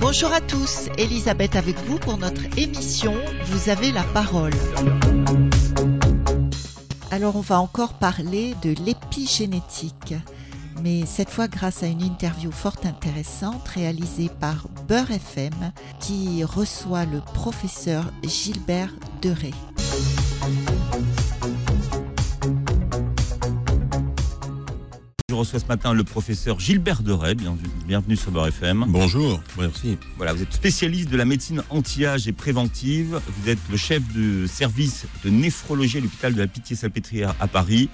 Bonjour à tous, Elisabeth avec vous pour notre émission Vous avez la parole. Alors on va encore parler de l'épigénétique, mais cette fois grâce à une interview fort intéressante réalisée par Beurre FM qui reçoit le professeur Gilbert Deré. Je reçois ce matin le professeur Gilbert Deray. Bienvenue, bienvenue sur Beurre FM. Bonjour, merci. Voilà, vous êtes spécialiste de la médecine anti-âge et préventive. Vous êtes le chef de service de néphrologie à l'hôpital de la Pitié-Salpêtrière à Paris.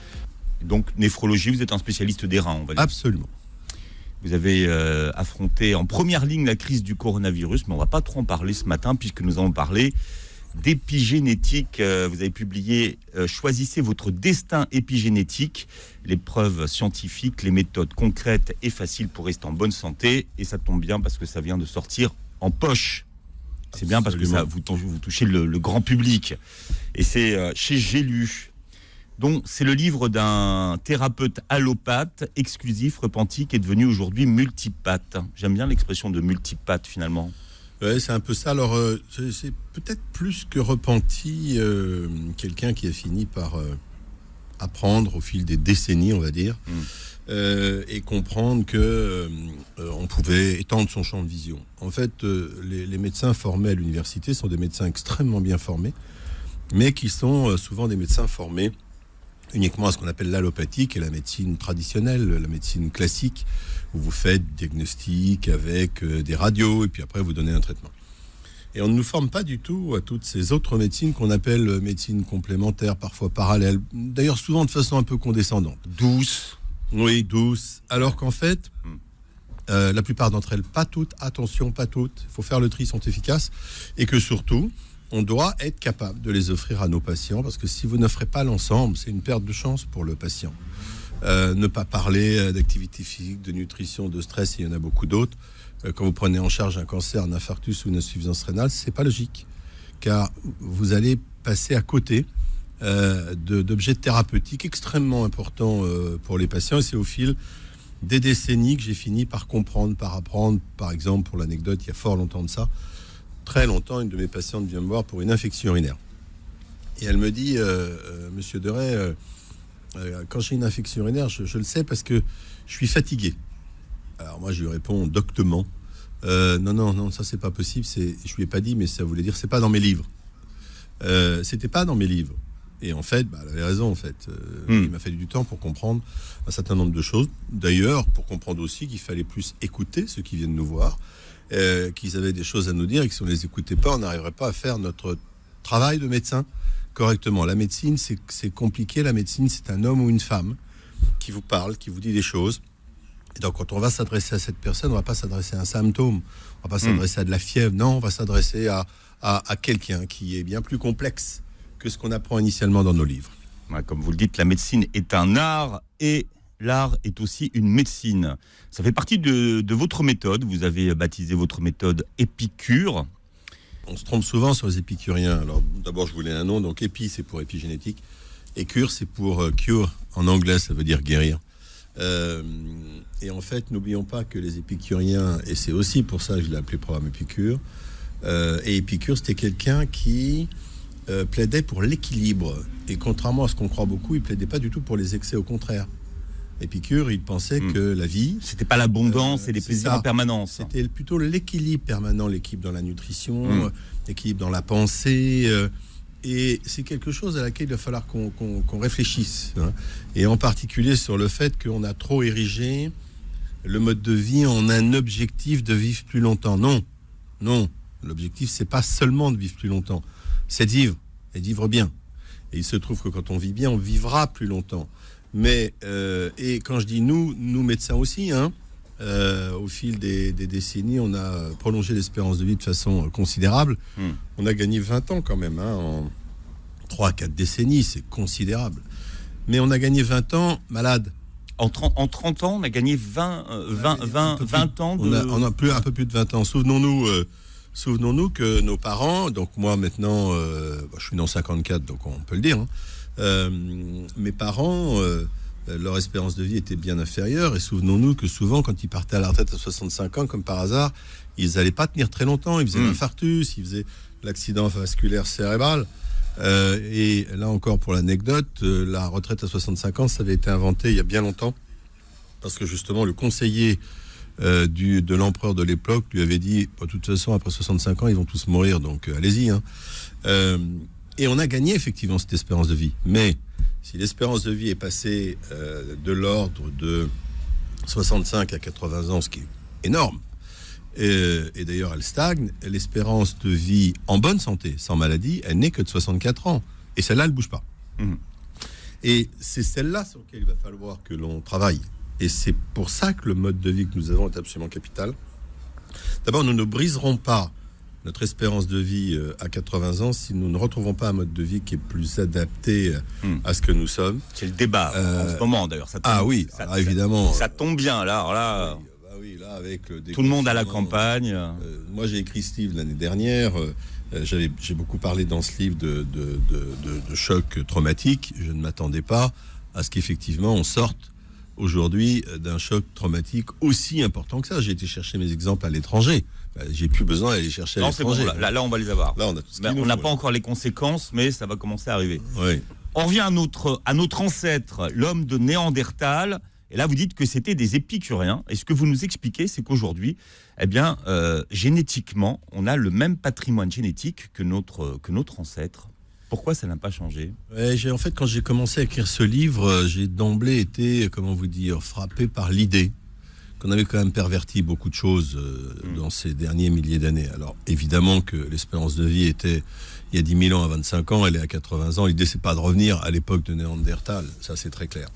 Donc, néphrologie, vous êtes un spécialiste des reins, on va dire. Absolument. Vous avez euh, affronté en première ligne la crise du coronavirus, mais on va pas trop en parler ce matin puisque nous allons parler d'épigénétique. Euh, vous avez publié euh, Choisissez votre destin épigénétique, les preuves scientifiques, les méthodes concrètes et faciles pour rester en bonne santé. Et ça tombe bien parce que ça vient de sortir en poche. C'est bien parce que ça, vous, tou- vous touchez le, le grand public. Et c'est chez J'ai lu. Donc, c'est le livre d'un thérapeute allopathe exclusif, repenti, qui est devenu aujourd'hui multipathe. J'aime bien l'expression de multipathe finalement. Ouais, c'est un peu ça. Alors, euh, c'est peut-être plus que repenti, euh, quelqu'un qui a fini par euh, apprendre au fil des décennies, on va dire, Mm. euh, et comprendre que on pouvait étendre son champ de vision. En fait, les, les médecins formés à l'université sont des médecins extrêmement bien formés, mais qui sont souvent des médecins formés uniquement à ce qu'on appelle l'allopathie, qui est la médecine traditionnelle, la médecine classique, où vous faites diagnostic avec euh, des radios et puis après vous donnez un traitement. Et on ne nous forme pas du tout à toutes ces autres médecines qu'on appelle euh, médecine complémentaire, parfois parallèle, d'ailleurs souvent de façon un peu condescendante. Douce. Oui, douce. Alors qu'en fait, Hmm. euh, la plupart d'entre elles, pas toutes, attention, pas toutes, il faut faire le tri, sont efficaces, et que surtout, on doit être capable de les offrir à nos patients, parce que si vous n'offrez pas l'ensemble, c'est une perte de chance pour le patient. Euh, ne pas parler euh, d'activité physique, de nutrition, de stress, il y en a beaucoup d'autres. Euh, quand vous prenez en charge un cancer, un infarctus ou une insuffisance rénale, c'est pas logique, car vous allez passer à côté d'objets thérapeutiques extrêmement importants pour les patients. Et c'est au fil des décennies que j'ai fini par comprendre, par apprendre. Par exemple, pour l'anecdote, il y a fort longtemps de ça, très longtemps, une de mes patientes vient me voir pour une infection urinaire. Et elle me dit, euh, euh, Monsieur Deray, euh, quand j'ai une infection urinaire, je, je le sais parce que je suis fatigué. Alors moi, je lui réponds doctement, euh, non, non, non, ça c'est pas possible. C'est, je lui ai pas dit, mais ça voulait dire, c'est pas dans mes livres. C'était pas dans mes livres. Et en fait, bah, elle avait raison. En fait, Hmm. il m'a fallu du temps pour comprendre un certain nombre de choses. D'ailleurs, pour comprendre aussi qu'il fallait plus écouter ceux qui viennent nous voir, euh, qu'ils avaient des choses à nous dire et que si on les écoutait pas, on n'arriverait pas à faire notre travail de médecin correctement. La médecine, c'est compliqué. La médecine, c'est un homme ou une femme qui vous parle, qui vous dit des choses. Et donc, quand on va s'adresser à cette personne, on va pas s'adresser à un symptôme, on va pas s'adresser à de la fièvre. Non, on va s'adresser à, à, à quelqu'un qui est bien plus complexe que ce qu'on apprend initialement dans nos livres. Ouais, Comme vous le dites, la médecine est un art et l'art est aussi une médecine. Ça fait partie de, votre méthode. Vous avez baptisé votre méthode Épicure. On se trompe souvent sur les épicuriens. Alors, d'abord, je voulais un nom. Donc, épi, c'est pour épigénétique. Et cure, c'est pour euh, cure. En anglais, ça veut dire guérir. Euh, et en fait, n'oublions pas que les épicuriens, et c'est aussi pour ça que je l'ai appelé programme Épicure, euh, et Épicure, c'était quelqu'un qui plaidait pour l'équilibre. Et contrairement à ce qu'on croit beaucoup, il plaidait pas du tout pour les excès, au contraire. Épicure, il pensait Hmm. que la vie, C'était pas l'abondance Euh, et les plaisirs ça. en permanence. c'était plutôt l'équilibre permanent, l'équilibre dans la nutrition, Mm. euh, l'équilibre dans la pensée. euh, et c'est quelque chose à laquelle il va falloir qu'on réfléchisse. hein. Et en particulier sur le fait qu'on a trop érigé le mode de vie en un objectif de vivre plus longtemps. Non, non. L'objectif, c'est pas seulement de vivre plus longtemps, c'est de vivre et de vivre bien. Et il se trouve que quand on vit bien, on vivra plus longtemps. Mais, euh, et quand je dis nous, nous médecins aussi, hein, euh, au fil des, des décennies, on a prolongé l'espérance de vie de façon euh, considérable. Hmm. On a gagné 20 ans quand même, hein, en 3 4 décennies, c'est considérable. Mais on a gagné 20 ans malade. En, 30, en 30 ans, on a gagné 20, euh, 20, Un 20, peu plus- 20 ans de... On a, on a plus, un peu plus de 20 ans. Souvenons-nous, euh, Souvenons-nous que nos parents, donc moi maintenant, euh, bah, je suis en 54, donc on peut le dire, hein, mes parents, euh, leur espérance de vie était bien inférieure. Et souvenons-nous que souvent, quand ils partaient à la retraite à 65 ans, comme par hasard, ils n'allaient pas tenir très longtemps. Ils faisaient Mm. l'infarctus, ils faisaient l'accident vasculaire cérébral. Euh, et là encore, pour l'anecdote, euh, la retraite à 65 ans, ça avait été inventé il y a bien longtemps. Parce que justement, le conseiller euh, du, de l'empereur de l'époque lui avait dit de toute façon, après 65 ans, ils vont tous mourir, donc euh, allez-y. hein. Et on a gagné effectivement cette espérance de vie. Mais si l'espérance de vie est passée euh, de l'ordre de 65 à 80 ans, ce qui est énorme, et, et d'ailleurs elle stagne, l'espérance de vie en bonne santé, sans maladie, elle n'est que de 64 ans. Et celle-là, elle ne bouge pas. Mhm. Et c'est celle-là sur laquelle il va falloir que l'on travaille. Et c'est pour ça que le mode de vie que nous avons est absolument capital. D'abord, nous ne briserons pas notre espérance de vie euh, à 80 ans si nous ne retrouvons pas un mode de vie qui est plus adapté euh, Hmm. à ce que nous sommes. C'est le débat Euh, en ce moment d'ailleurs. Ah oui, ça, ça- évidemment. Ça, tombe bien là. Alors là, Oui, bah oui, là, avec le tout le monde à la campagne. Euh, moi, j'ai écrit livre l'année dernière. Euh, euh, j'avais- j'ai beaucoup parlé dans ce livre de, de, de, de- choc traumatique. Je ne m'attendais pas à ce qu'effectivement on sorte aujourd'hui euh, d'un choc traumatique aussi important que ça. J'ai été chercher mes exemples à l'étranger. Bah, j'ai plus besoin d'aller chercher à Non, c'est bon. l'étranger. Là, là, on va les avoir. Là, on n'a pas encore les conséquences, mais ça va commencer à arriver. Oui. On revient à notre, à notre ancêtre, l'homme de Néandertal. Et là, vous dites que c'était des épicuriens. Et ce que vous nous expliquez, c'est qu'aujourd'hui, eh bien, euh, génétiquement, on a le même patrimoine génétique que notre, que notre ancêtre. Pourquoi ça n'a pas changé? Ouais, en fait quand j'ai commencé à écrire ce livre, euh, j'ai d'emblée été, comment vous dire, frappé par l'idée qu'on avait quand même perverti beaucoup de choses euh, Mm. dans ces derniers milliers d'années. Alors évidemment que l'espérance de vie était il y a 10 000 ans à 25 ans, elle est à 80 ans. L'idée c'est pas de revenir à l'époque de Néandertal, ça c'est très clair.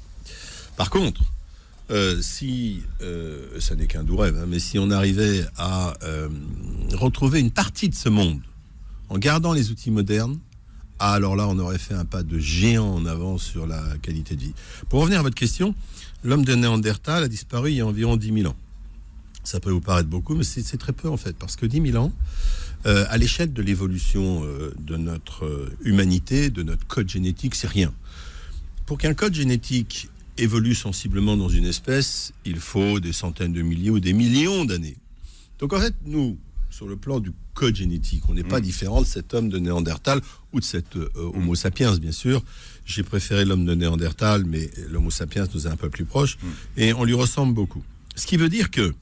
Par contre, euh, si euh, ça n'est qu'un doux rêve, hein, mais si on arrivait à retrouver une partie de ce monde en gardant les outils modernes, ah, alors là, on aurait fait un pas de géant en avant sur la qualité de vie. Pour revenir à votre question, l'homme de Néandertal a disparu il y a environ 10 000 ans. Ça peut vous paraître beaucoup, mais c'est très peu en fait, parce que 10 000 ans, euh, à l'échelle de l'évolution euh, de notre euh, humanité, de notre code génétique, c'est rien. Pour qu'un code génétique évolue sensiblement dans une espèce, il faut des centaines de milliers ou des millions d'années. Donc en fait, nous, sur le plan du code génétique, on n'est pas Mm. différent de cet homme de Néandertal ou de cet euh, Homo sapiens, bien sûr. J'ai préféré l'homme de Néandertal, mais l'Homo sapiens nous est un peu plus proche et on lui ressemble beaucoup. Ce qui veut dire que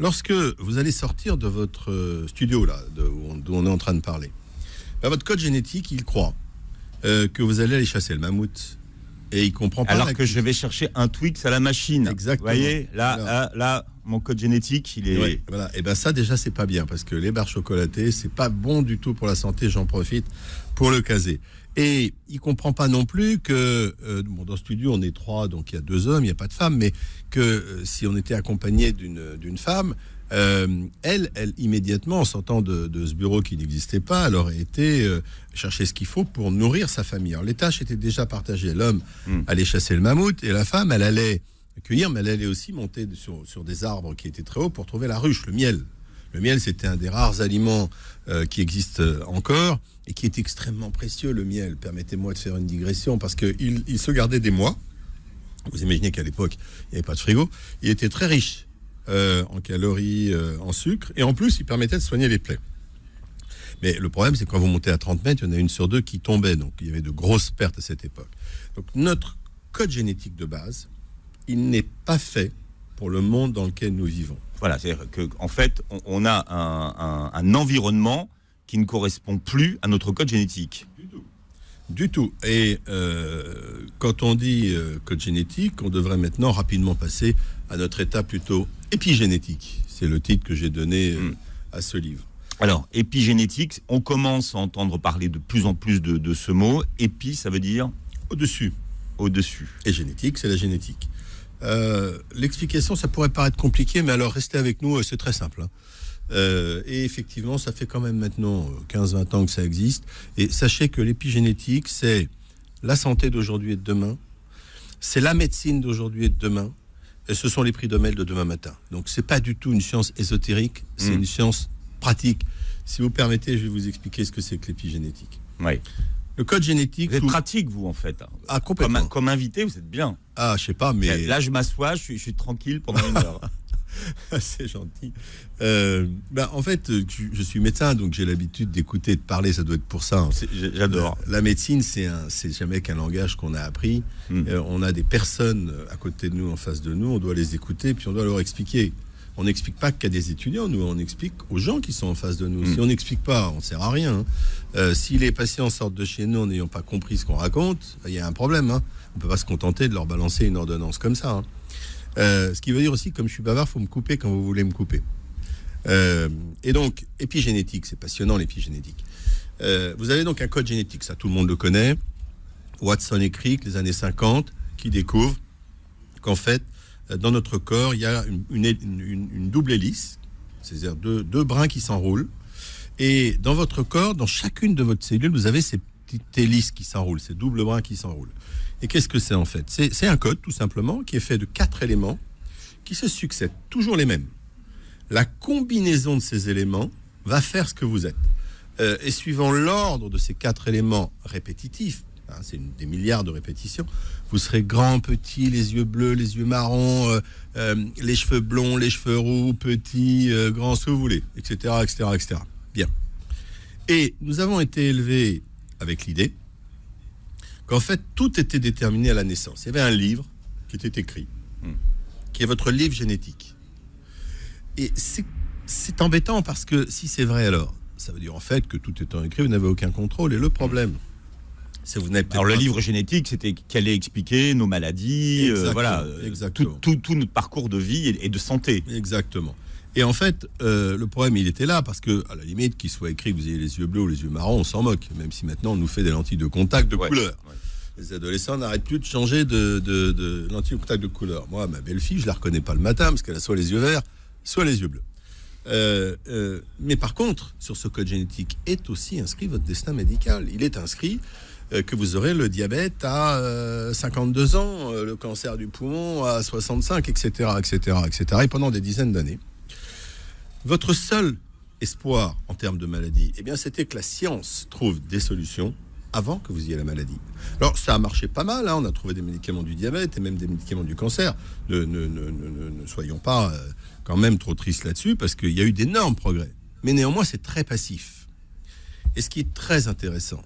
lorsque vous allez sortir de votre euh, studio, là, de- où on- d'où on est en train de parler, ben, votre code génétique, il croit euh, que vous allez aller chasser le mammouth. Et il comprend pas Alors que je vais chercher un Twix à la machine. Exactement. Vous voyez, là, Alors- là, là, mon code génétique, il est. Ouais, voilà. Et ben ça déjà c'est pas bien parce que les barres chocolatées c'est pas bon du tout pour la santé. J'en profite pour le caser. Et il comprend pas non plus que euh, bon, dans le studio on est trois donc il y a deux hommes, il y a pas de femmes, mais que euh, si on était accompagné d'une femme, euh, elle, elle immédiatement en sortant de, de ce bureau qui n'existait pas, elle aurait été euh, chercher ce qu'il faut pour nourrir sa famille. Alors les tâches étaient déjà partagées. L'homme Hmm. allait chasser le mammouth et la femme elle allait cueillir, mais elle allait aussi monter sur, sur des arbres qui étaient très hauts pour trouver la ruche, le miel. Le miel, c'était un des rares aliments euh, qui existent euh, encore et qui est extrêmement précieux, le miel. Permettez-moi de faire une digression parce qu'il il se gardait des mois. Vous imaginez qu'à l'époque, il n'y avait pas de frigo. Il était très riche euh, en calories, euh, en sucre, et en plus, il permettait de soigner les plaies. Mais le problème, c'est que quand vous montez à 30 mètres, il y en a une sur deux qui tombait. Donc, il y avait de grosses pertes à cette époque. Donc, notre code génétique de base, il n'est pas fait pour le monde dans lequel nous vivons. Voilà, c'est-à-dire qu'en fait, on, on a un, un- un environnement qui ne correspond plus à notre code génétique. Du tout. Et euh, quand on dit euh, code génétique, on devrait maintenant rapidement passer à notre état plutôt épigénétique. C'est le titre que j'ai donné euh, Mm. à ce livre. Alors, épigénétique, on commence à entendre parler de plus en plus de, de ce mot. Épi, ça veut dire Au-dessus. au-dessus. Et génétique, c'est la génétique. Euh, L'explication, ça pourrait paraître compliqué, mais alors restez avec nous, euh, c'est très simple. hein. Euh, et effectivement, ça fait quand même maintenant euh, 15-20 ans que ça existe. Et sachez que l'épigénétique, c'est la santé d'aujourd'hui et de demain, c'est la médecine d'aujourd'hui et de demain, ce sont les prix Nobel de demain matin. Donc c'est pas du tout une science ésotérique, c'est Mm. une science pratique. Si vous permettez, je vais vous expliquer ce que c'est que l'épigénétique. Oui. Le code génétique. Vous êtes tout- pratique, vous, en fait. Ah, Comme, complètement. comme invité, vous êtes bien. Ah, je sais pas, mais. Là, je m'assois, je suis tranquille pendant une heure. c'est gentil. Euh, bah, en fait, euh, je, suis médecin, donc j'ai l'habitude d'écouter, de parler, ça doit être pour ça. hein. J'adore. La médecine, c'est jamais qu'un langage qu'on a appris. Mm. Euh, on a des personnes à côté de nous, en face de nous, on doit les écouter, puis on doit leur expliquer. On n'explique pas qu'à des étudiants, nous, on explique aux gens qui sont en face de nous. Mm. Si on n'explique pas, on sert à rien. hein. Euh, si les patients sortent de chez nous en n'ayant pas compris ce qu'on raconte, il y a un problème. hein. On peut pas se contenter de leur balancer une ordonnance comme ça. hein. Euh, ce qui veut dire aussi, comme je suis bavard, faut me couper quand vous voulez me couper. Euh, et donc, épigénétique, c'est passionnant l'épigénétique. Euh, vous avez donc un code génétique, ça tout le monde le connaît. Watson et Crick, les années 50, qui découvrent qu'en fait, dans notre corps, il y a une double hélice, c'est-à-dire deux, deux brins qui s'enroulent. Et dans votre corps, dans chacune de votre cellule, vous avez ces petites hélices qui s'enroulent, ces doubles brins qui s'enroulent. Et qu'est-ce que c'est en fait? C'est un code, tout simplement, qui est fait de quatre éléments qui se succèdent, toujours les mêmes. La combinaison de ces éléments va faire ce que vous êtes. Euh, et suivant l'ordre de ces quatre éléments répétitifs, hein, c'est des milliards de répétitions, vous serez grand, petit, les yeux bleus, les yeux marrons, euh, euh, les cheveux blonds, les cheveux roux, petit, grand, ce que vous voulez, etc., etc., etc. Bien. Et nous avons été élevés avec l'idée qu'en fait, tout était déterminé à la naissance. Il y avait un livre qui était écrit, Hmm. qui est votre livre génétique. Et c'est embêtant parce que si c'est vrai alors, ça veut dire en fait que tout étant écrit, vous n'avez aucun contrôle. Et le problème, c'est que vous Alors, le livre génétique, c'était qu'elle allait expliquer nos maladies, euh, voilà, euh, exactement. tout, tout- tout notre parcours de vie et de santé. Exactement. Et en fait, euh, le problème, il était là parce que, à la limite, qu'il soit écrit que vous ayez les yeux bleus ou les yeux marrons, on s'en moque. Même si maintenant on nous fait des lentilles de contact de Ouais, couleur. ouais. Les adolescents n'arrêtent plus de changer de, de, de lentilles de contact de couleur. Moi, ma belle-fille, je la reconnais pas le matin parce qu'elle a soit les yeux verts, soit les yeux bleus. Euh, euh, mais par contre, sur ce code génétique est aussi inscrit votre destin médical. Il est inscrit que vous aurez le diabète à euh, 52 ans, le cancer du poumon à 65, etc., etc., etc. Et pendant des dizaines d'années, votre seul espoir en termes de maladie, eh bien, c'était que la science trouve des solutions avant que vous ayez la maladie. Alors, ça a marché pas mal. hein. On a trouvé des médicaments du diabète et même des médicaments du cancer. Ne, soyons pas euh, quand même trop tristes là-dessus parce qu'il y a eu d'énormes progrès. Mais néanmoins, c'est très passif. Et ce qui est très intéressant,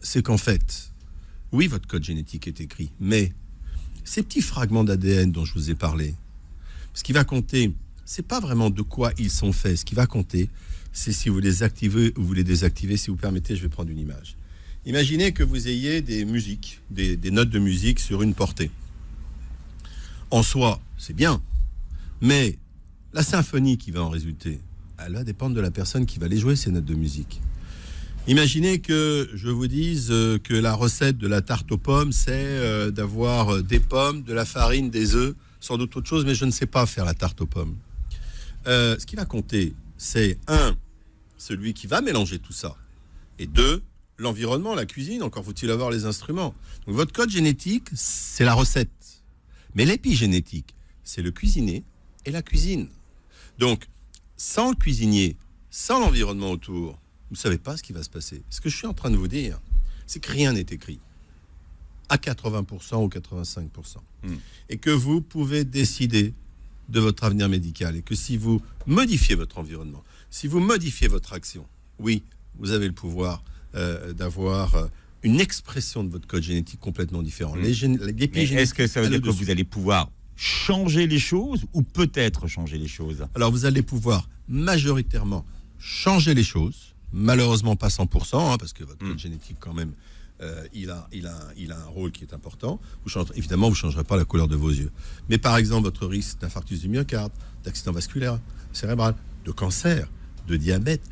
c'est qu'en fait, oui, votre code génétique est écrit, mais ces petits fragments d'ADN dont je vous ai parlé, ce qui va compter, c'est pas vraiment de quoi ils sont faits. Ce qui va compter, c'est si vous les activez ou vous les désactivez. Si vous permettez, je vais prendre une image. Imaginez que vous ayez des musiques, des, des notes de musique sur une portée. En soi, c'est bien, mais la symphonie qui va en résulter, elle va dépendre de la personne qui va les jouer, ces notes de musique. Imaginez que je vous dise euh, que la recette de la tarte aux pommes, c'est euh, d'avoir euh, des pommes, de la farine, des œufs, sans doute autre chose, mais je ne sais pas faire la tarte aux pommes. Euh, ce qui va compter, c'est un, celui qui va mélanger tout ça, et deux, l'environnement, la cuisine, encore faut-il avoir les instruments. Donc votre code génétique, c'est la recette. Mais l'épigénétique, c'est le cuisinier et la cuisine. Donc, sans le cuisinier, sans l'environnement autour, vous ne savez pas ce qui va se passer. Ce que je suis en train de vous dire, c'est que rien n'est écrit. À 80% ou 85%. Hmm. Et que vous pouvez décider de votre avenir médical. Et que si vous modifiez votre environnement, si vous modifiez votre action, oui, vous avez le pouvoir euh, d'avoir euh, une expression de votre code génétique complètement différent. Hmm. Les est-ce que ça veut dire que vous allez pouvoir changer les choses ou peut-être changer les choses? Alors vous allez pouvoir majoritairement changer les choses, malheureusement pas 100%, hein, parce que votre code Mm. génétique quand même, euh, il, a, il, a, il a un rôle qui est important. Évidemment, vous ne changerez pas la couleur de vos yeux. Mais par exemple, votre risque d'infarctus du myocarde, d'accident vasculaire cérébral, de cancer, de diabète,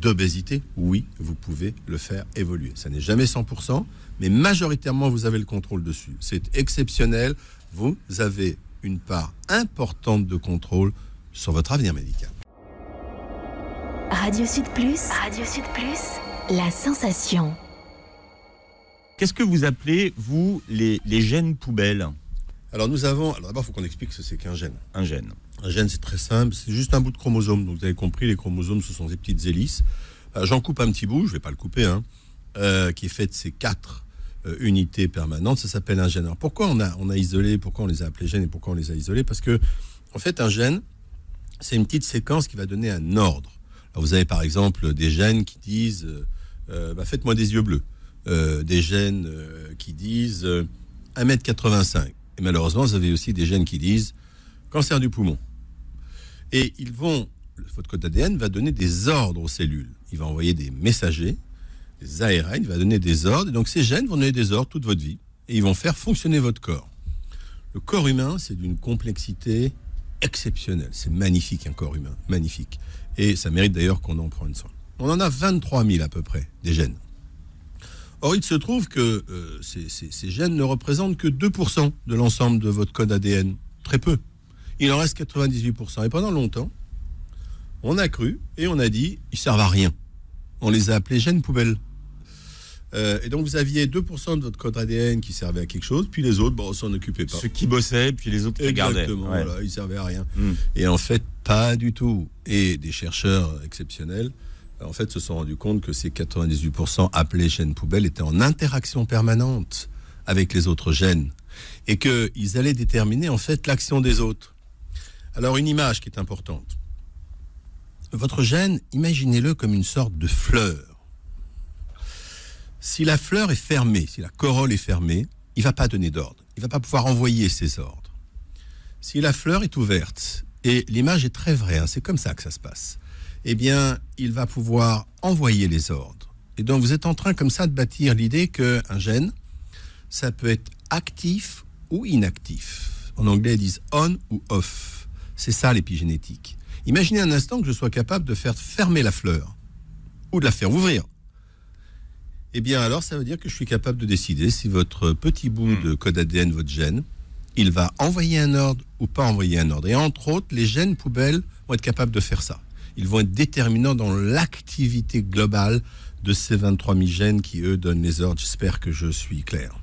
d'obésité, oui, vous pouvez le faire évoluer. Ça n'est jamais 100%, mais majoritairement, vous avez le contrôle dessus. C'est exceptionnel. Vous avez une part importante de contrôle sur votre avenir médical. Radio Sud Plus. Radio Sud Plus. La sensation. Qu'est-ce que vous appelez, vous, les, les gènes poubelles? Alors nous avons, alors d'abord il faut qu'on explique ce que c'est qu'un gène. Un gène. Un gène c'est très simple, c'est juste un bout de chromosome. Donc vous avez compris, les chromosomes ce sont des petites hélices. Euh, J'en coupe un petit bout, je vais pas le couper, hein, euh, qui est fait de ces quatre euh, unités permanentes. Ça s'appelle un gène. Alors pourquoi on a, on a isolé, pourquoi on les a appelés gènes et pourquoi on les a isolés? Parce que, en fait, un gène, c'est une petite séquence qui va donner un ordre. Alors, vous avez par exemple des gènes qui disent euh, bah, faites-moi des yeux bleus. Euh, des gènes euh, qui disent euh, 1m85. Et malheureusement, vous avez aussi des gènes qui disent cancer du poumon. Et ils vont, votre code ADN va donner des ordres aux cellules. Il va envoyer des messagers, des ARN, il va donner des ordres. Et donc ces gènes vont donner des ordres toute votre vie. Et ils vont faire fonctionner votre corps. Le corps humain, c'est d'une complexité exceptionnelle. C'est magnifique un corps humain, magnifique. Et ça mérite d'ailleurs qu'on en prenne soin. On en a 23 000 à peu près, des gènes. Or, il se trouve que euh, ces, ces- ces gènes ne représentent que 2% de l'ensemble de votre code ADN. Très peu. Il en reste 98%. Et pendant longtemps, on a cru et on a dit, ils servent à rien. On les a appelés gènes poubelles. Euh, et donc, vous aviez 2% de votre code ADN qui servait à quelque chose, puis les autres, bon, on s'en occupait pas. Ceux qui bossaient, puis les autres qui regardaient. Exactement, Ouais. voilà, ils servaient à rien. Mm. Et en fait, pas du tout. Et des chercheurs exceptionnels, en fait, se sont rendus compte que ces 98% appelés gènes poubelles étaient en interaction permanente avec les autres gènes et qu'ils allaient déterminer en fait l'action des autres. Alors, une image qui est importante. Votre gène, imaginez-le comme une sorte de fleur. Si la fleur est fermée, si la corolle est fermée, il va pas donner d'ordre. Il va pas pouvoir envoyer ses ordres. Si la fleur est ouverte, et l'image est très vraie, hein, c'est comme ça que ça se passe, eh bien, il va pouvoir envoyer les ordres. Et donc, vous êtes en train comme ça de bâtir l'idée qu'un gène, ça peut être actif ou inactif. En anglais, ils disent on ou off. C'est ça l'épigénétique. Imaginez un instant que je sois capable de faire fermer la fleur ou de la faire ouvrir. Eh bien, alors, ça veut dire que je suis capable de décider si votre petit bout de code ADN, votre gène, il va envoyer un ordre ou pas envoyer un ordre. Et entre autres, les gènes poubelles vont être capables de faire ça. Ils vont être déterminants dans l'activité globale de ces 23 000 gènes qui, eux, donnent les ordres. J'espère que je suis clair.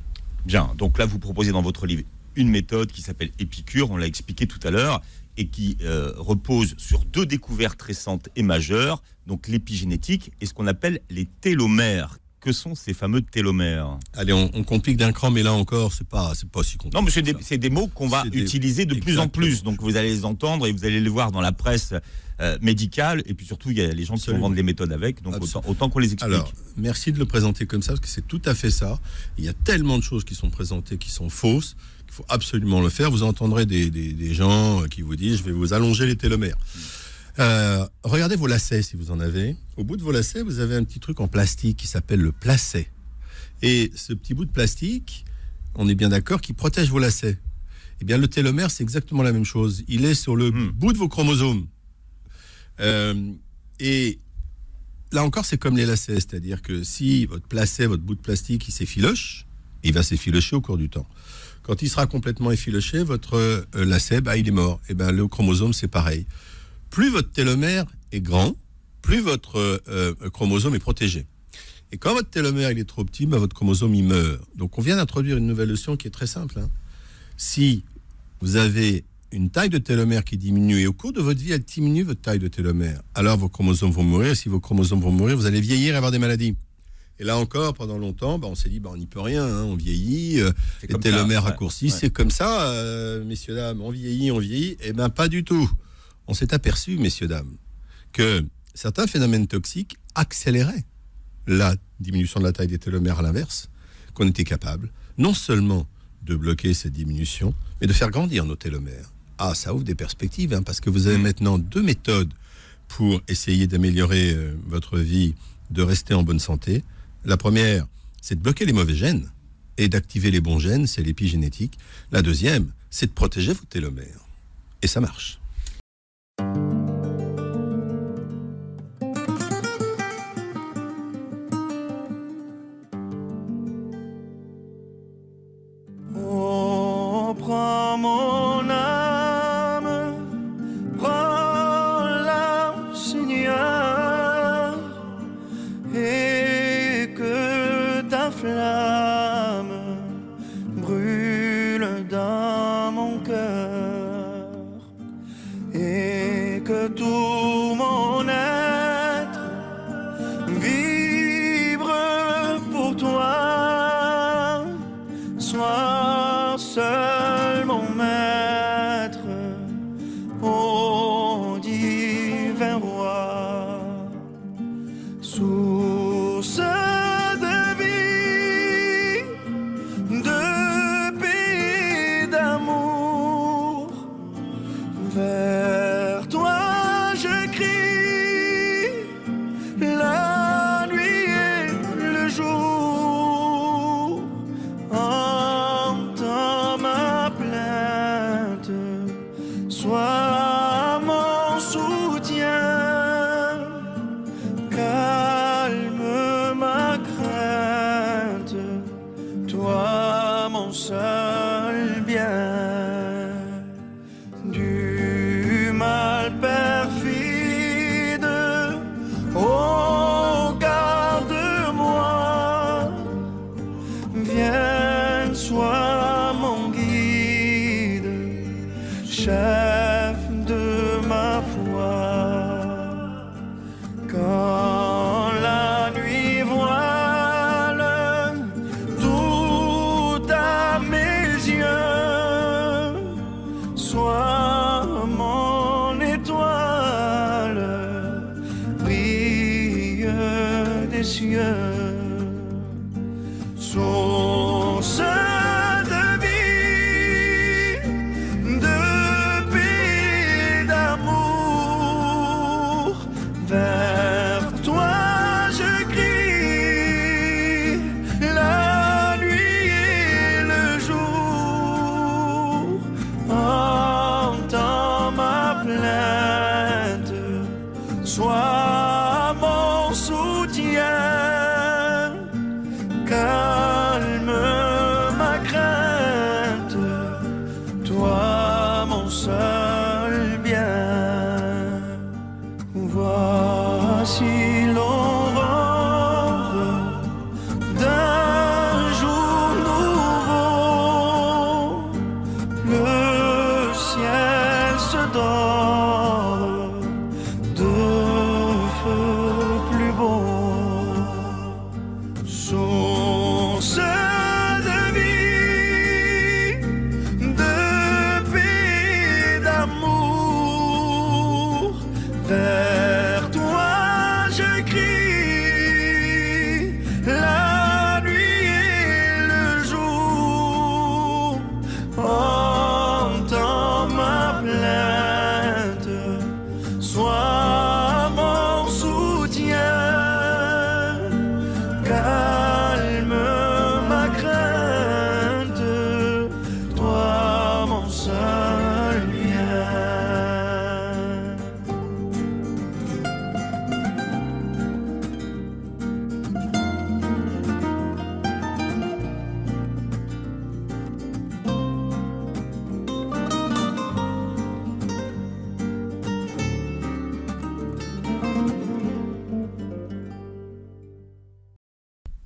Bien, donc là, vous proposez dans votre livre une méthode qui s'appelle Épicure, on l'a expliqué tout à l'heure, et qui euh, repose sur deux découvertes récentes et majeures, donc l'épigénétique et ce qu'on appelle les télomères. Que sont ces fameux télomères? Allez, on, on complique d'un cran, mais là encore, c'est pas, c'est pas si compliqué. Non, mais c'est des, des mots qu'on va utiliser de plus en plus. Donc vous allez les entendre et vous allez les voir dans la presse euh, médicale. Et puis surtout, il y a les gens qui vont vendre les méthodes avec. Donc Absolument. autant, autant qu'on les explique. Alors, merci de le présenter comme ça, parce que c'est tout à fait ça. Il y a tellement de choses qui sont présentées qui sont fausses qu'il faut absolument le faire. Vous entendrez des, des- des gens qui vous disent, je vais vous allonger les télomères. Euh, regardez vos lacets si vous en avez. Au bout de vos lacets, vous avez un petit truc en plastique qui s'appelle le placet. Et ce petit bout de plastique, on est bien d'accord, qui protège vos lacets. Eh bien, le télomère, c'est exactement la même chose. Il est sur le Hmm. bout de vos chromosomes. Euh, et là encore, c'est comme les lacets, c'est-à-dire que si votre placet, votre bout de plastique, il s'effiloche, il va s'effilocher au cours du temps. Quand il sera complètement effiloché, votre euh, lacet, bah, il est mort. Et ben le chromosome, c'est pareil. Plus votre télomère est grand, plus votre euh, chromosome est protégé. Et quand votre télomère il est trop petit, bah, votre chromosome il meurt. Donc on vient d'introduire une nouvelle notion qui est très simple. hein. Si vous avez une taille de télomère qui diminue et au cours de votre vie elle diminue votre taille de télomère, alors vos chromosomes vont mourir. Si vos chromosomes vont mourir, vous allez vieillir et avoir des maladies. Et là encore, pendant longtemps, bah, on s'est dit, bah, on n'y peut rien, hein, on vieillit, euh, les télomères raccourcis, ouais. c'est comme ça, euh, messieurs, dames, on vieillit, on vieillit. Eh bien, pas du tout. On s'est aperçu, messieurs, dames, que certains phénomènes toxiques accéléraient la diminution de la taille des télomères à l'inverse, qu'on était capable non seulement de bloquer cette diminution, mais de faire grandir nos télomères. Ah, ça ouvre des perspectives, hein, parce que vous avez maintenant deux méthodes pour essayer d'améliorer euh, votre vie, de rester en bonne santé. La première, c'est de bloquer les mauvais gènes et d'activer les bons gènes, c'est l'épigénétique. La deuxième, c'est de protéger vos télomères. Et ça marche.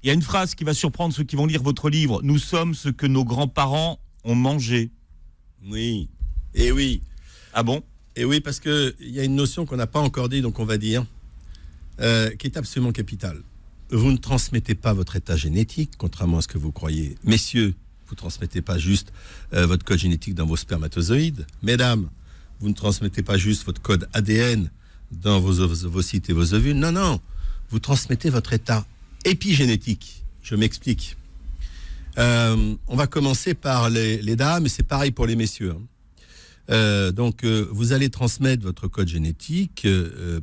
Il y a une phrase qui va surprendre ceux qui vont lire votre livre. Nous sommes ce que nos grands-parents ont mangé. Oui. Et oui. Ah bon? Et oui, parce qu'il y a une notion qu'on n'a pas encore dit, donc on va dire, euh, qui est absolument capitale. Vous ne transmettez pas votre état génétique, contrairement à ce que vous croyez. Messieurs, vous ne transmettez pas juste euh, votre code génétique dans vos spermatozoïdes. Mesdames, vous ne transmettez pas juste votre code ADN dans vos ov- ovocytes et vos ovules. Non, non. Vous transmettez votre état épigénétique. Je m'explique. Euh, on va commencer par les, dames, c'est pareil pour les messieurs. hein. Euh, donc, euh, vous allez transmettre votre code génétique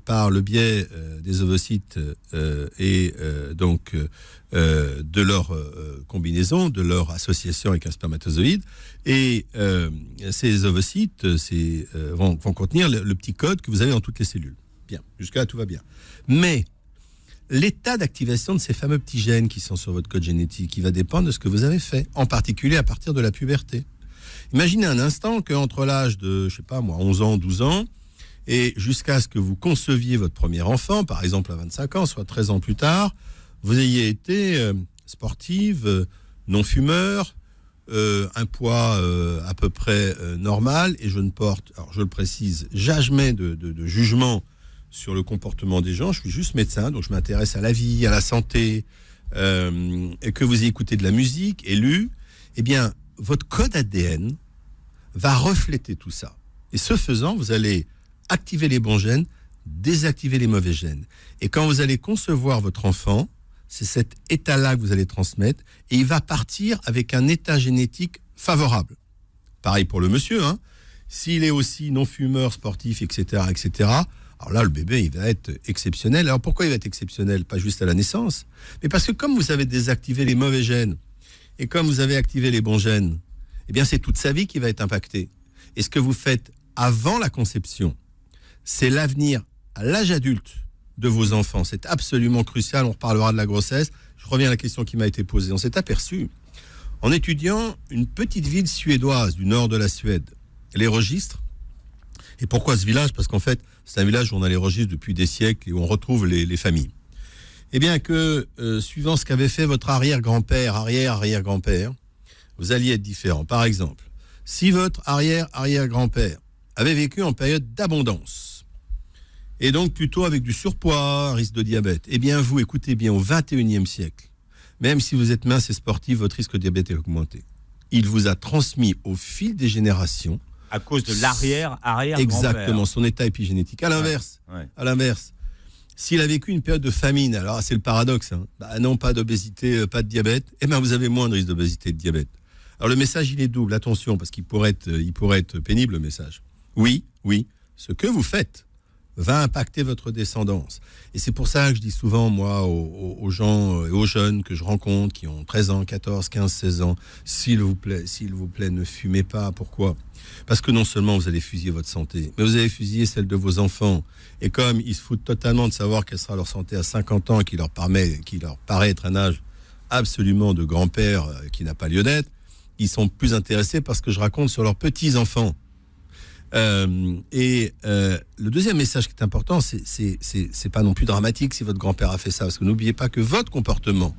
par le biais des ovocytes et donc de leur combinaison, de leur association avec un spermatozoïde. Et ces ovocytes vont, contenir le, le petit code que vous avez dans toutes les cellules. Bien, jusque-là, tout va bien. Mais l'état d'activation de ces fameux petits gènes qui sont sur votre code génétique, il va dépendre de ce que vous avez fait, en particulier à partir de la puberté. Imaginez un instant qu'entre l'âge de, je sais pas moi, 11 ans, 12 ans, et jusqu'à ce que vous conceviez votre premier enfant, par exemple à 25 ans, soit 13 ans plus tard, vous ayez été euh, sportive, euh, non-fumeur, euh, un poids à peu près normal, et je ne porte, alors je le précise, jamais de jugement sur le comportement des gens, je suis juste médecin, donc je m'intéresse à la vie, à la santé, euh, et que vous ayez de la musique et lu, eh bien, votre code ADN va refléter tout ça. Et ce faisant, vous allez activer les bons gènes, désactiver les mauvais gènes. Et quand vous allez concevoir votre enfant, c'est cet état-là que vous allez transmettre, et il va partir avec un état génétique favorable. Pareil pour le monsieur, hein. S'il est aussi non-fumeur, sportif, etc., etc., alors là, le bébé, il va être exceptionnel. Alors pourquoi il va être exceptionnel? Pas juste à la naissance, mais parce que comme vous avez désactivé les mauvais gènes, et comme vous avez activé les bons gènes, eh bien c'est toute sa vie qui va être impactée. Et ce que vous faites avant la conception, c'est l'avenir à l'âge adulte de vos enfants. C'est absolument crucial. On reparlera de la grossesse. Je reviens à la question qui m'a été posée. On s'est aperçu, en étudiant une petite ville suédoise du nord de la Suède, les registres. Et pourquoi ce village? Parce qu'en fait, c'est un village où on a les registres depuis des siècles et où on retrouve les, familles. Eh bien que, euh, suivant ce qu'avait fait votre arrière-grand-père, arrière-arrière-grand-père, vous alliez être différent. Par exemple, si votre arrière-arrière-grand-père avait vécu en période d'abondance, et donc plutôt avec du surpoids, risque de diabète, eh bien vous, écoutez bien, au 21e siècle, même si vous êtes mince et sportif, votre risque de diabète est augmenté. Il vous a transmis au fil des générations à cause de l'arrière arrière exactement son état épigénétique. À l'inverse, à l'inverse, s'il a vécu une période de famine, alors c'est le paradoxe, hein, bah non pas d'obésité, euh, pas de diabète, eh ben vous avez moins de risque d'obésité et de diabète. Alors le message il est double, attention parce qu'il pourrait être, il pourrait être pénible le message. Oui, oui, ce que vous faites va impacter votre descendance. Et c'est pour ça que je dis souvent, moi, aux, gens et aux jeunes que je rencontre, qui ont 13 ans, 14, 15, 16 ans, s'il vous plaît, s'il vous plaît, ne fumez pas. Pourquoi? Parce que non seulement vous allez fusiller votre santé, mais vous allez fusiller celle de vos enfants. Et comme ils se foutent totalement de savoir quelle sera leur santé à 50 ans, qui leur, permet, qui leur paraît être un âge absolument de grand-père euh, qui n'a pas lieu d'être, ils sont plus intéressés par ce que je raconte sur leurs petits-enfants. Euh, et euh, le deuxième message qui est important, c'est pas non plus dramatique si votre grand-père a fait ça, parce que n'oubliez pas que votre comportement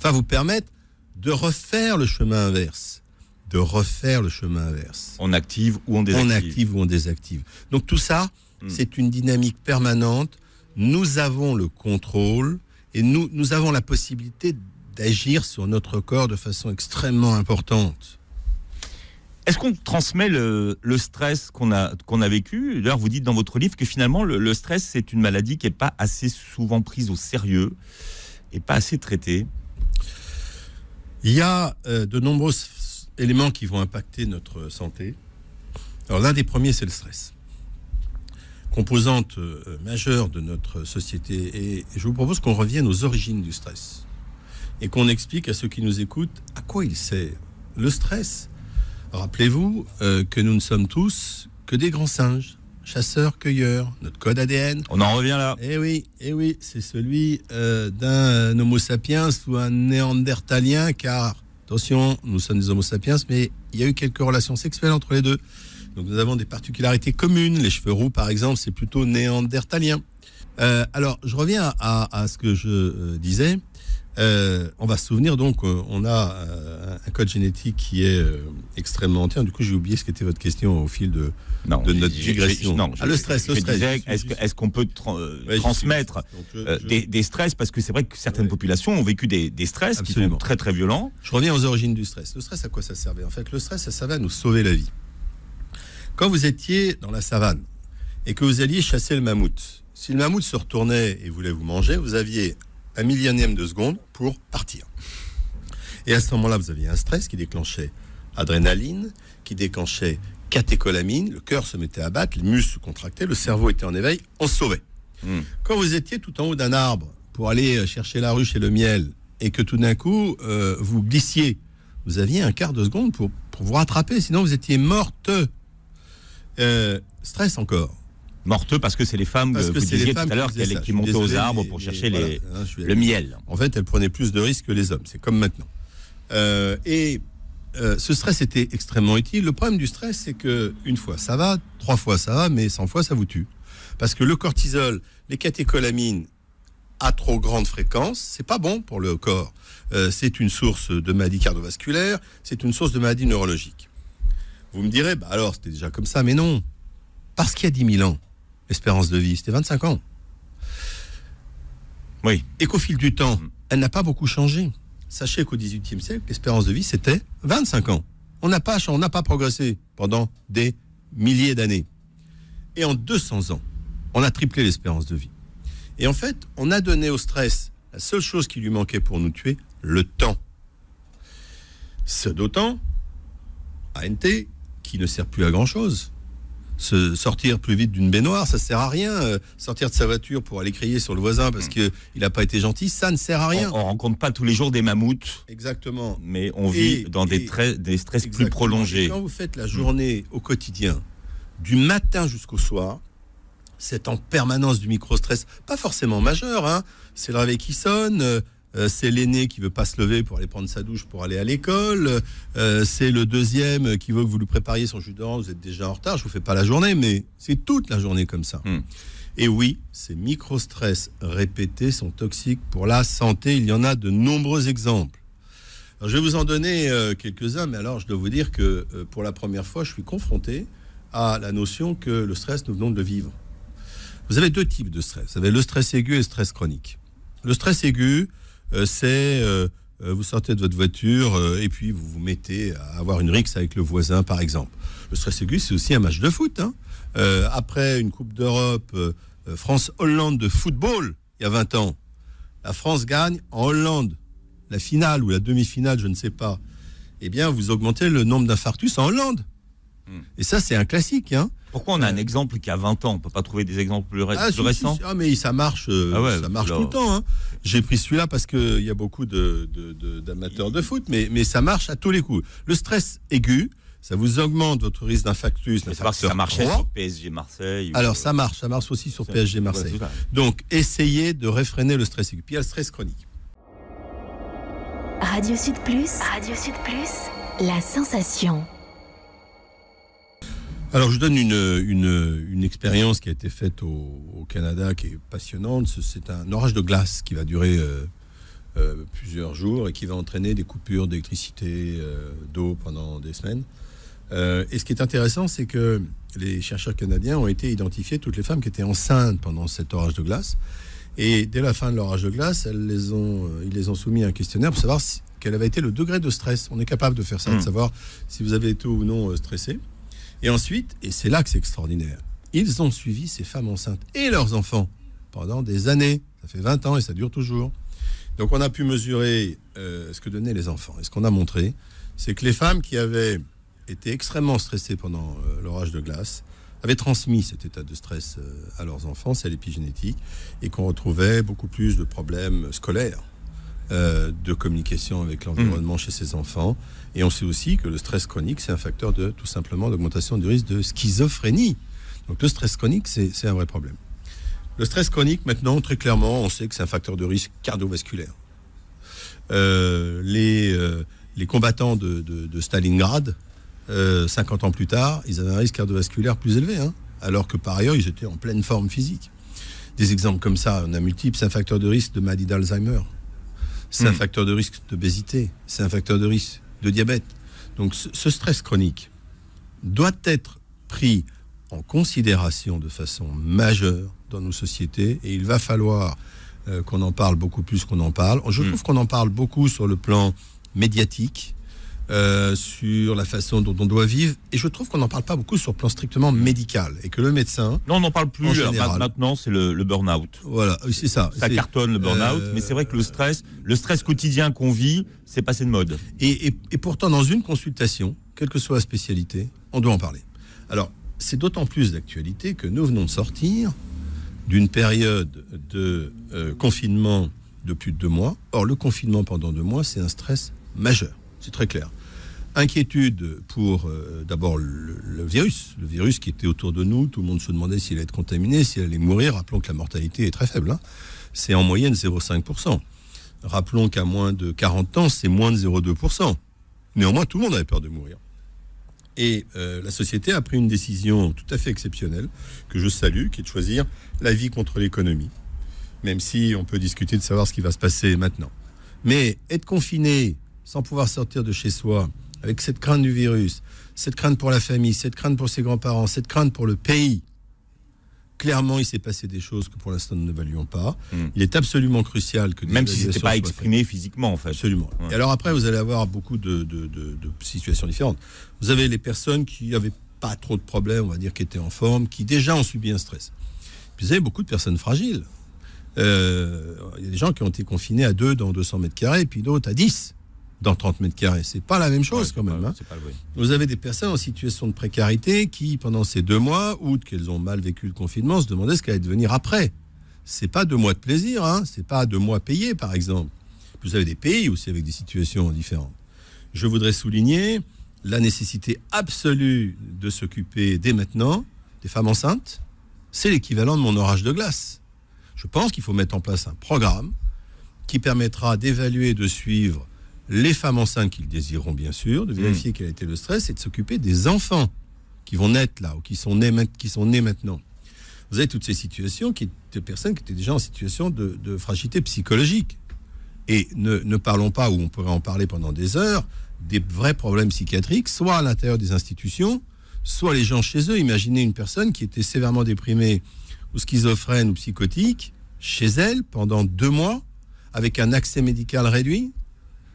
va vous permettre de refaire le chemin inverse, de refaire le chemin inverse. On active ou on désactive. On active ou on désactive. Donc tout ça, hmm. c'est une dynamique permanente. Nous avons le contrôle et nous, nous avons la possibilité d'agir sur notre corps de façon extrêmement importante. Est-ce qu'on transmet le, stress qu'on a, a vécu? D'ailleurs, vous dites dans votre livre que finalement, le, stress, c'est une maladie qui n'est pas assez souvent prise au sérieux et pas assez traitée. Il y a euh, de nombreux éléments qui vont impacter notre santé. Alors l'un des premiers, c'est le stress. Composante euh, majeure de notre société. Et je vous propose qu'on revienne aux origines du stress. Et qu'on explique à ceux qui nous écoutent à quoi il sert. Le stress, Rappelez-vous euh, que nous ne sommes tous que des grands singes, chasseurs, cueilleurs. Notre code ADN. On en revient là. Eh oui, eh oui, c'est celui euh, d'un Homo sapiens ou un néandertalien, car attention, nous sommes des Homo sapiens, mais il y a eu quelques relations sexuelles entre les deux. Donc nous avons des particularités communes. Les cheveux roux, par exemple, c'est plutôt néandertalien. Euh, alors, je reviens à, ce que je disais. Euh, on va se souvenir donc, euh, on a euh, un code génétique qui est extrêmement entier. Du coup, j'ai oublié ce qu'était votre question au fil de, de notre digression. Non, ah, le stress, le stress. Est-ce qu'on peut transmettre des, stress? Parce que c'est vrai que certaines populations ont vécu des, stress qui sont très très violents. Je reviens aux origines du stress. Le stress, à quoi ça servait? En fait, le stress, ça servait à nous sauver la vie. Quand vous étiez dans la savane et que vous alliez chasser le mammouth, si le mammouth se retournait et voulait vous manger, vous aviez un millionième de seconde pour partir. Et à ce moment-là, vous aviez un stress qui déclenchait adrénaline, qui déclenchait catécholamine, le cœur se mettait à battre, les muscles se contractaient, le cerveau était en éveil, on se sauvait. Hmm. Quand vous étiez tout en haut d'un arbre pour aller chercher la ruche et le miel, et que tout d'un coup, euh, vous glissiez, vous aviez un quart de seconde pour, pour vous rattraper, sinon vous étiez morte. Euh, stress encore. Morteux parce que c'est les femmes, parce que vous disiez tout à l'heure, qui, montaient aux arbres pour chercher les, hein, le miel. En fait, elles prenaient plus de risques que les hommes. C'est comme maintenant. Euh, et euh, ce stress était extrêmement utile. Le problème du stress, c'est que une fois ça va, trois fois ça va, mais 100 fois ça vous tue. Parce que le cortisol, les catécholamines à trop grande fréquence, c'est pas bon pour le corps. Euh, c'est une source de maladies cardiovasculaires, c'est une source de maladies neurologiques. Vous me direz, bah alors c'était déjà comme ça, mais non. Parce qu'il y a 10 000 ans, l'espérance de vie, c'était 25 ans. Oui. Et qu'au fil du temps, elle n'a pas beaucoup changé. Sachez qu'au XVIIIe siècle, l'espérance de vie, c'était 25 ans. On n'a pas, on pas progressé pendant des milliers d'années. Et en 200 ans, on a triplé l'espérance de vie. Et en fait, on a donné au stress La seule chose qui lui manquait pour nous tuer, le temps. Ce d'autant, ANT, qui ne sert plus à grand chose. Se sortir plus vite d'une baignoire, ça sert à rien. Euh, sortir de sa voiture pour aller crier sur le voisin parce qu'il n'a pas été gentil, ça ne sert à rien. On, on rencontre pas tous les jours des mammouths, Exactement. mais on vit Et- dans des, et- trai- des stress plus prolongés. Et Quand vous faites la journée au quotidien, du matin jusqu'au soir, c'est en permanence du micro-stress, pas forcément majeur, hein. c'est le réveil qui sonne, euh, c'est l'aîné qui veut pas se lever pour aller prendre sa douche pour aller à l'école, euh, c'est le deuxième qui veut que vous lui prépariez son jus d'orange, vous êtes déjà en retard, je vous fais pas la journée, mais c'est toute la journée comme ça. Hmm. Et oui, ces micro-stress répétés sont toxiques pour la santé, il y en a de nombreux exemples. Alors, je vais vous en donner euh, quelques-uns, mais alors je dois vous dire que pour la première fois, je suis confronté à la notion que le stress, nous venons de le vivre. Vous avez deux types de stress. Vous avez le stress aigu et le stress chronique. Le stress aigu, c'est euh, euh, vous sortez de votre voiture euh, et puis vous vous mettez à avoir une rixe avec le voisin, par exemple. Le stress aigu, c'est aussi un match de foot. hein. Euh, après une Coupe d'Europe, euh, euh, France-Hollande de football, il y a 20 ans, la France gagne en Hollande. La finale ou la demi-finale, je ne sais pas. Eh bien, vous augmentez le nombre d'infarctus en Hollande. Hmm. Et ça, c'est un classique. Hein. Pourquoi on a un exemple qui a 20 ans? On peut pas trouver des exemples plus, ré- Ah, plus si, si, récents? si. Ah, mais ça marche, euh, Ah ouais, ça marche tout le temps. hein. J'ai pris celui-là parce qu'il y a beaucoup de- de- de- d'amateurs de, foot, mais, mais ça marche à tous les coups. Le stress aigu, ça vous augmente votre risque d'infarctus. Ça marchait 3. sur PSG Marseille. ou- Alors, ça marche, ça marche aussi sur PSG Marseille. Donc, essayez de réfréner le stress aigu. Puis il y a le stress chronique. Radio Sud Plus, Radio Sud Plus, la sensation. Alors, je vous donne une, une, une expérience qui a été faite au, au Canada qui est passionnante. Ce- C'est un orage de glace qui va durer euh, euh, plusieurs jours et qui va entraîner des coupures d'électricité, euh, d'eau pendant des semaines. Et ce qui est intéressant, c'est que les chercheurs canadiens ont été identifiés toutes les femmes qui étaient enceintes pendant cet orage de glace. Et dès la fin de l'orage de glace, elles les ont, ils les ont soumis à un questionnaire pour savoir si- quel avait été le degré de stress. On est capable de faire ça, de savoir si vous avez été ou non stressé. Et ensuite, et c'est là que c'est extraordinaire, ils ont suivi ces femmes enceintes et leurs enfants pendant des années. Ça fait 20 ans et ça dure toujours. Donc on a pu mesurer euh, ce que donnaient les enfants. Et ce qu'on a montré, c'est que les femmes qui avaient été extrêmement stressées pendant euh, l'orage de glace avaient transmis cet état de stress euh, à leurs enfants, c'est l'épigénétique, et qu'on retrouvait beaucoup plus de problèmes scolaires, euh, de communication avec l'environnement chez ces enfants. Et on sait aussi que le stress chronique, c'est un facteur de tout simplement d'augmentation du risque de schizophrénie. Donc le stress chronique, c'est un vrai problème. Le stress chronique, maintenant, très clairement, on sait que c'est un facteur de risque cardiovasculaire. Euh, les, euh, les combattants de, de- de Stalingrad, euh, 50 ans plus tard, ils avaient un risque cardiovasculaire plus élevé, hein, alors que par ailleurs, ils étaient en pleine forme physique. Des exemples comme ça, on a multiples. C'est un facteur de risque de maladie d'Alzheimer. C'est un Hmm. facteur de risque d'obésité. C'est un facteur de risque de diabète. Donc ce, stress chronique doit être pris en considération de façon majeure dans nos sociétés et il va falloir euh, qu'on en parle beaucoup plus qu'on en parle. Je Mm. trouve qu'on en parle beaucoup sur le plan médiatique, euh, sur la façon dont on doit vivre et je trouve qu'on n'en parle pas beaucoup sur le plan strictement médical et que le médecin, Non, on n'en parle plus. En général. Maintenant, c'est le, le burn-out. voilà, c'est ça. Ça cartonne le burn-out, Euh, mais c'est vrai que le stress, le stress quotidien qu'on vit, c'est passé de mode. Et, et- et pourtant, dans une consultation, quelle que soit la spécialité, on doit en parler. Alors, c'est d'autant plus d'actualité que nous venons de sortir d'une période de euh, confinement de plus de deux mois. Or, le confinement pendant deux mois, c'est un stress majeur. C'est très clair. Inquiétude pour euh, d'abord le, virus, le virus qui était autour de nous. Tout le monde se demandait s'il allait être contaminé, s'il allait mourir. Rappelons que la mortalité est très faible. hein. C'est en moyenne 0,5%. Rappelons qu'à moins de 40 ans, c'est moins de 0,2%. Néanmoins, tout le monde avait peur de mourir. Et euh, la société a pris une décision tout à fait exceptionnelle, que je salue, qui est de choisir la vie contre l'économie. Même si on peut discuter de savoir ce qui va se passer maintenant. Mais être confiné sans pouvoir sortir de chez soi, avec cette crainte du virus, cette crainte pour la famille, cette crainte pour ses grands-parents, cette crainte pour le pays, clairement, il s'est passé des choses que pour l'instant nous ne valuons pas. Mm. Il est absolument crucial que Même si c'était évaluations pas exprimé physiquement, en fait. Absolument. Ouais. Et alors après, vous allez avoir beaucoup de, de- de- de situations différentes. Vous avez les personnes qui n'avaient pas trop de problèmes, on va dire, qui étaient en forme, qui déjà ont subi un stress. Puis vous avez beaucoup de personnes fragiles. Euh, Il y a des gens qui ont été confinés à 2 dans 200 mètres carrés, puis d'autres à 10 dans 30 mètres carrés. C'est pas la même chose Ouais, quand même. pas- hein. pas. Vous avez des personnes en situation de précarité qui, pendant ces deux mois, outre qu'elles ont mal vécu le confinement, se demandaient ce qu'allait devenir après. C'est pas deux mois de plaisir, hein. c'est pas deux mois payés, par exemple. Vous avez des pays aussi avec des situations différentes. Je voudrais souligner la nécessité absolue de s'occuper dès maintenant des femmes enceintes. C'est l'équivalent de mon orage de glace. Je pense qu'il faut mettre en place un programme qui permettra d'évaluer de suivre les femmes enceintes qui le désireront bien sûr, de vérifier quel a été le stress et de s'occuper des enfants qui vont naître là ou qui sont nés, qui sont nés maintenant. Vous avez toutes ces situations qui, de personnes qui étaient déjà en situation de, de fragilité psychologique. Et ne, ne parlons pas, ou on pourrait en parler pendant des heures, des vrais problèmes psychiatriques, soit à l'intérieur des institutions, soit les gens chez eux. Imaginez une personne qui était sévèrement déprimée ou schizophrène ou psychotique, chez elle, pendant deux mois, avec un accès médical réduit.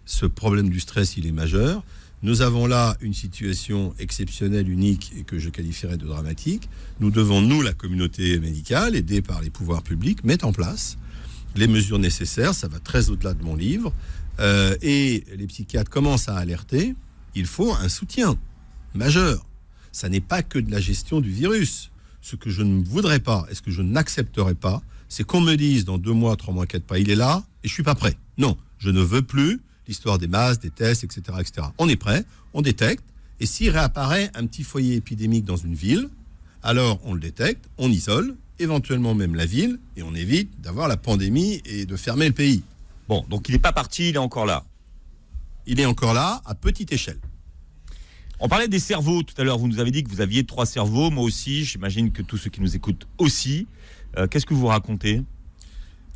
Ce problème du stress, il est majeur. Nous avons là une situation exceptionnelle, unique et que je qualifierais de dramatique. Nous devons, nous, la communauté médicale, aidée par les pouvoirs publics, mettre en place les mesures nécessaires. Ça va très au-delà de mon livre. Euh, et les psychiatres commencent à alerter. Il faut un soutien majeur. Ça n'est pas que de la gestion du virus. Ce que je ne voudrais pas et ce que je n'accepterai pas, c'est qu'on me dise dans deux mois, trois mois, quatre mois, il est là et je suis pas prêt. Non, je ne veux plus l'histoire des masques, des tests, etc., etc. On est prêt, on détecte, et s'il réapparaît un petit foyer épidémique dans une ville, alors on le détecte, on isole, éventuellement même la ville, et on évite d'avoir la pandémie et de fermer le pays. Bon, donc il n'est pas parti, il est encore là. Il est encore là, à petite échelle. On parlait des cerveaux tout à l'heure. Vous nous avez dit que vous aviez trois cerveaux, moi aussi. J'imagine que tous ceux qui nous écoutent aussi. Euh, Qu'est-ce que vous racontez?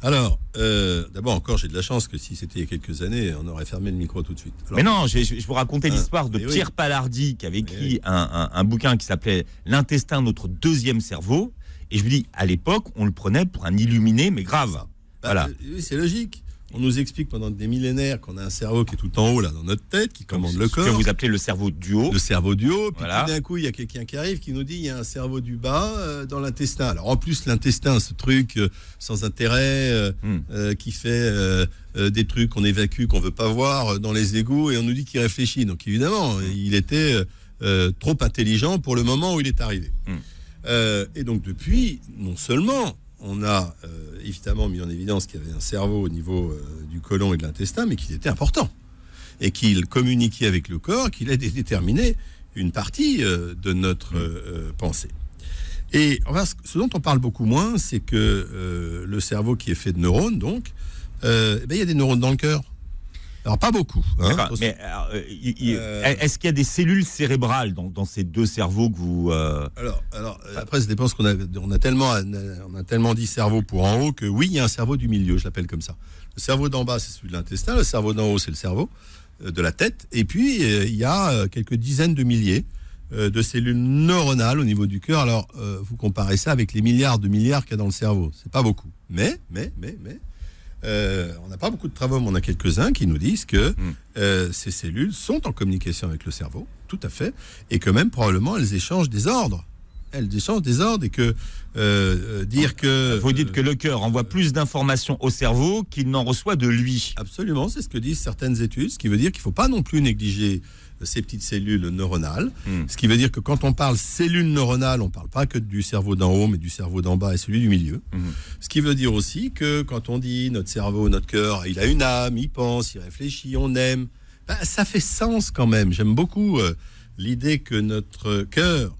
Alors, euh, d'abord encore, j'ai de la chance que si c'était il y a quelques années, on aurait fermé le micro tout de suite. Alors, Mais non, je, je vous racontais Ah, l'histoire de mais oui. Pierre Palardi qui avait écrit oui. un, un- un bouquin qui s'appelait L'intestin, notre deuxième cerveau. Et je vous dis, à l'époque, on le prenait pour un illuminé, mais grave. Bah, Voilà. euh, oui, c'est logique. On nous explique pendant des millénaires qu'on a un cerveau qui est tout en haut là dans notre tête, qui commande le Ce que corps. vous appelez le cerveau du haut. le cerveau du haut, puis Voilà. tout d'un coup, il y a quelqu'un qui arrive qui nous dit il y a un cerveau du bas euh, dans l'intestin. Alors en plus, l'intestin, ce truc euh, sans intérêt euh, Hmm. qui fait des trucs qu'on évacue, qu'on veut pas voir dans les égouts, et on nous dit qu'il réfléchit. Donc évidemment, il était trop intelligent pour le moment où il est arrivé. Hmm. Et donc depuis, non seulement on a euh, évidemment mis en évidence qu'il y avait un cerveau au niveau euh, du côlon et de l'intestin, mais qu'il était important et qu'il communiquait avec le corps, qu'il a dé- déterminé une partie euh, de notre euh, pensée. Et enfin, ce- dont on parle beaucoup moins, c'est que le cerveau qui est fait de neurones, donc, eh ben, il y a des neurones dans le cœur. Alors pas beaucoup. hein, mais euh, Euh, est-ce qu'il y a des cellules cérébrales dans, dans ces deux cerveaux que vous. euh, Alors, alors après, ça dépend ce qu'on a. On a tellement, on a tellement dit cerveau pour en haut que oui, il y a un cerveau du milieu, je l'appelle comme ça. Le cerveau d'en bas, c'est celui de l'intestin. Le cerveau d'en haut, c'est le cerveau de la tête. Et puis, il y a quelques dizaines de milliers de cellules neuronales au niveau du cœur. Alors, euh, vous comparez ça avec les milliards de milliards qu'il y a dans le cerveau. C'est pas beaucoup. Mais, mais, mais, mais. Euh, on n'a pas beaucoup de travaux, mais on a quelques-uns qui nous disent que Mm. euh, ces cellules sont en communication avec le cerveau, tout à fait, et que même probablement elles échangent des ordres. Elles échangent des ordres et que euh, dire que. Vous dites que le cœur envoie plus d'informations au cerveau qu'il n'en reçoit de lui. Absolument, c'est ce que disent certaines études, ce qui veut dire qu'il ne faut pas non plus négliger ces petites cellules neuronales. Hmm. Ce qui veut dire que quand on parle cellules neuronales, on ne parle pas que du cerveau d'en haut, mais du cerveau d'en bas et celui du milieu. Mhm. Ce qui veut dire aussi que quand on dit notre cerveau, notre cœur, il a une âme, il pense, il réfléchit, on aime, ben, ça fait sens quand même. J'aime beaucoup euh, l'idée que notre cœur,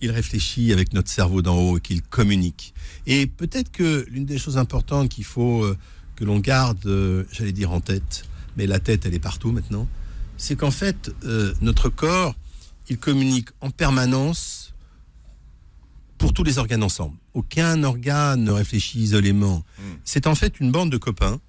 il réfléchit avec notre cerveau d'en haut et qu'il communique. Et peut-être que l'une des choses importantes qu'il faut euh, que l'on garde, euh, j'allais dire en tête, mais la tête, elle est partout maintenant, c'est qu'en fait, euh, notre corps, il communique en permanence pour tous les organes ensemble. Aucun organe ne réfléchit isolément. C'est en fait une bande de copains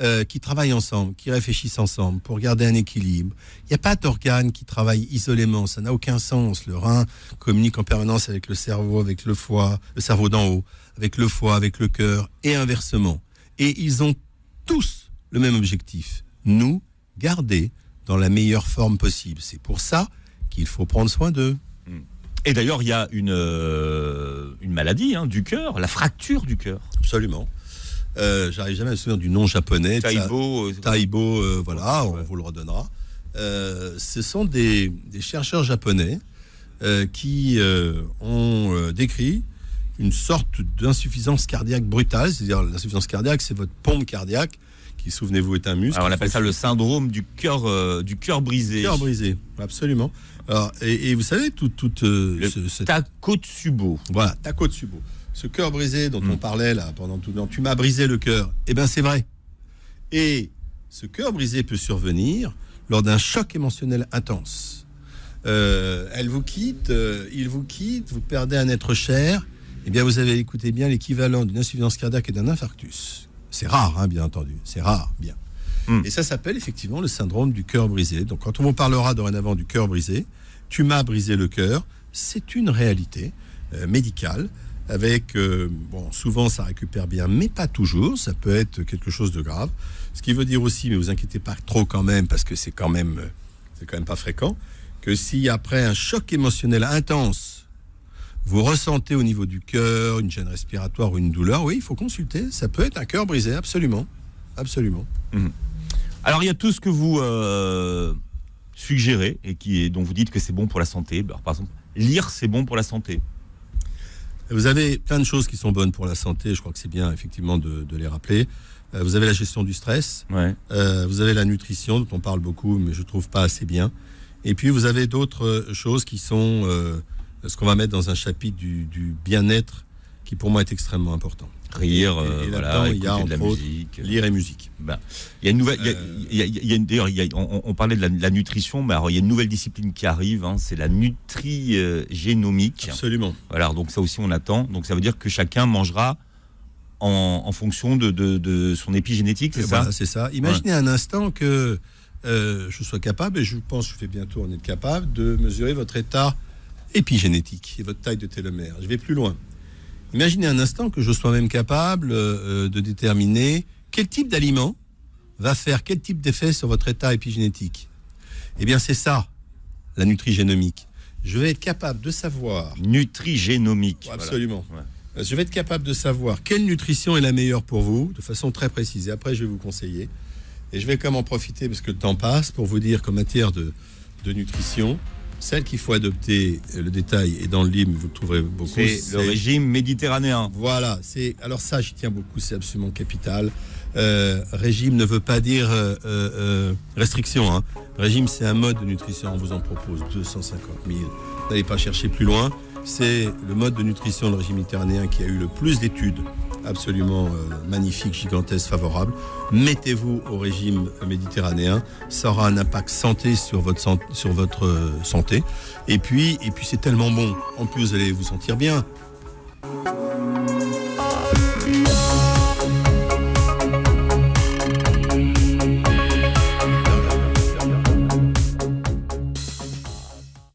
euh, qui travaillent ensemble, qui réfléchissent ensemble pour garder un équilibre. Il n'y a pas d'organe qui travaille isolément, ça n'a aucun sens. Le rein communique en permanence avec le cerveau, avec le foie, le cerveau d'en haut, avec le foie, avec le cœur, et inversement. Et ils ont tous le même objectif, nous garder dans la meilleure forme possible. C'est pour ça qu'il faut prendre soin d'eux. Et d'ailleurs, il y a une, euh, une maladie hein, du cœur, la fracture du cœur. Absolument. Euh, J'arrive jamais à me souvenir du nom japonais. Taibo. euh, Taibo, euh, voilà, on vous le redonnera. Ce sont des, des chercheurs japonais qui ont décrit une sorte d'insuffisance cardiaque brutale, c'est-à-dire l'insuffisance cardiaque, c'est votre pompe cardiaque qui, souvenez-vous, est un muscle. Alors, on appelle ça le syndrome du cœur euh, du cœur brisé. cœur brisé, absolument. Alors, et, et vous savez, toute toute euh, Le ce- cette- Takotsubo. voilà, Takotsubo, ce cœur brisé dont on parlait là pendant tout le temps, tu m'as brisé le cœur. Eh bien, c'est vrai. Et ce cœur brisé peut survenir lors d'un choc émotionnel intense. Euh, elle vous quitte, euh, il vous quitte, vous perdez un être cher. Eh bien, vous avez écouté bien l'équivalent d'une insuffisance cardiaque et d'un infarctus. C'est rare, hein, bien entendu. C'est rare, bien. Mm. Et ça s'appelle effectivement le syndrome du cœur brisé. Donc, quand on vous parlera dorénavant du cœur brisé, tu m'as brisé le cœur, c'est une réalité euh, médicale. Avec, euh, bon, souvent ça récupère bien, mais pas toujours. Ça peut être quelque chose de grave. Ce qui veut dire aussi, mais vous inquiétez pas trop quand même, parce que c'est quand même, euh, c'est quand même pas fréquent, que si après un choc émotionnel intense, vous ressentez au niveau du cœur une gêne respiratoire ou une douleur, oui, il faut consulter. Ça peut être un cœur brisé, absolument, absolument. Alors, il y a tout ce que vous euh, suggérez et qui est, dont vous dites que c'est bon pour la santé. Alors, par exemple, lire, c'est bon pour la santé. Vous avez plein de choses qui sont bonnes pour la santé. Je crois que c'est bien effectivement de, de les rappeler. Euh, Vous avez la gestion du stress. Ouais. Euh, vous avez la nutrition, dont on parle beaucoup, mais je trouve pas assez bien. Et puis vous avez d'autres choses qui sont ce qu'on va mettre dans un chapitre du, du bien-être, qui pour moi est extrêmement important. Rire, Et- euh, et voilà, là-dedans, il y a, écouter de la autres, musique. Lire et musique. Ben, il y a une nouvelle. Euh, D'ailleurs, on, on parlait de la, nutrition, mais alors il y a une nouvelle discipline qui arrive. hein, c'est la nutri-génomique. Absolument. Voilà, donc ça aussi on attend. Donc ça veut dire que chacun mangera en, en fonction de, de- de son épigénétique, c'est Voilà, ça c'est ça. Imaginez un instant que euh, je sois capable, et je pense que je vais bientôt en être capable, de mesurer votre état épigénétique et votre taille de télomère. Je vais plus loin. Imaginez un instant que je sois même capable euh, euh, de déterminer quel type d'aliment va faire quel type d'effet sur votre état épigénétique. Eh bien, c'est ça, la nutrigénomique. Je vais être capable de savoir Nutri-génomique. voilà. Absolument. Ouais. Euh, Je vais être capable de savoir quelle nutrition est la meilleure pour vous, de façon très précise. Et après, je vais vous conseiller. Et je vais même en profiter, parce que le temps passe, pour vous dire qu'en matière de, de nutrition, celle qu'il faut adopter, euh, le détail est dans le livre, vous le trouverez beaucoup. C'est le régime méditerranéen. Voilà, c'est alors ça, j'y tiens beaucoup, c'est absolument capital. Euh, régime ne veut pas dire euh, restriction. Hein. Régime, c'est un mode de nutrition. On vous en propose 250 000. N'allez pas chercher plus loin. C'est le mode de nutrition, le régime méditerranéen, qui a eu le plus d'études absolument euh, magnifiques, gigantesques, favorables. Mettez-vous au régime méditerranéen. Ça aura un impact santé sur votre, san- sur votre euh, santé. Et puis, et puis c'est tellement bon. En plus, vous allez vous sentir bien.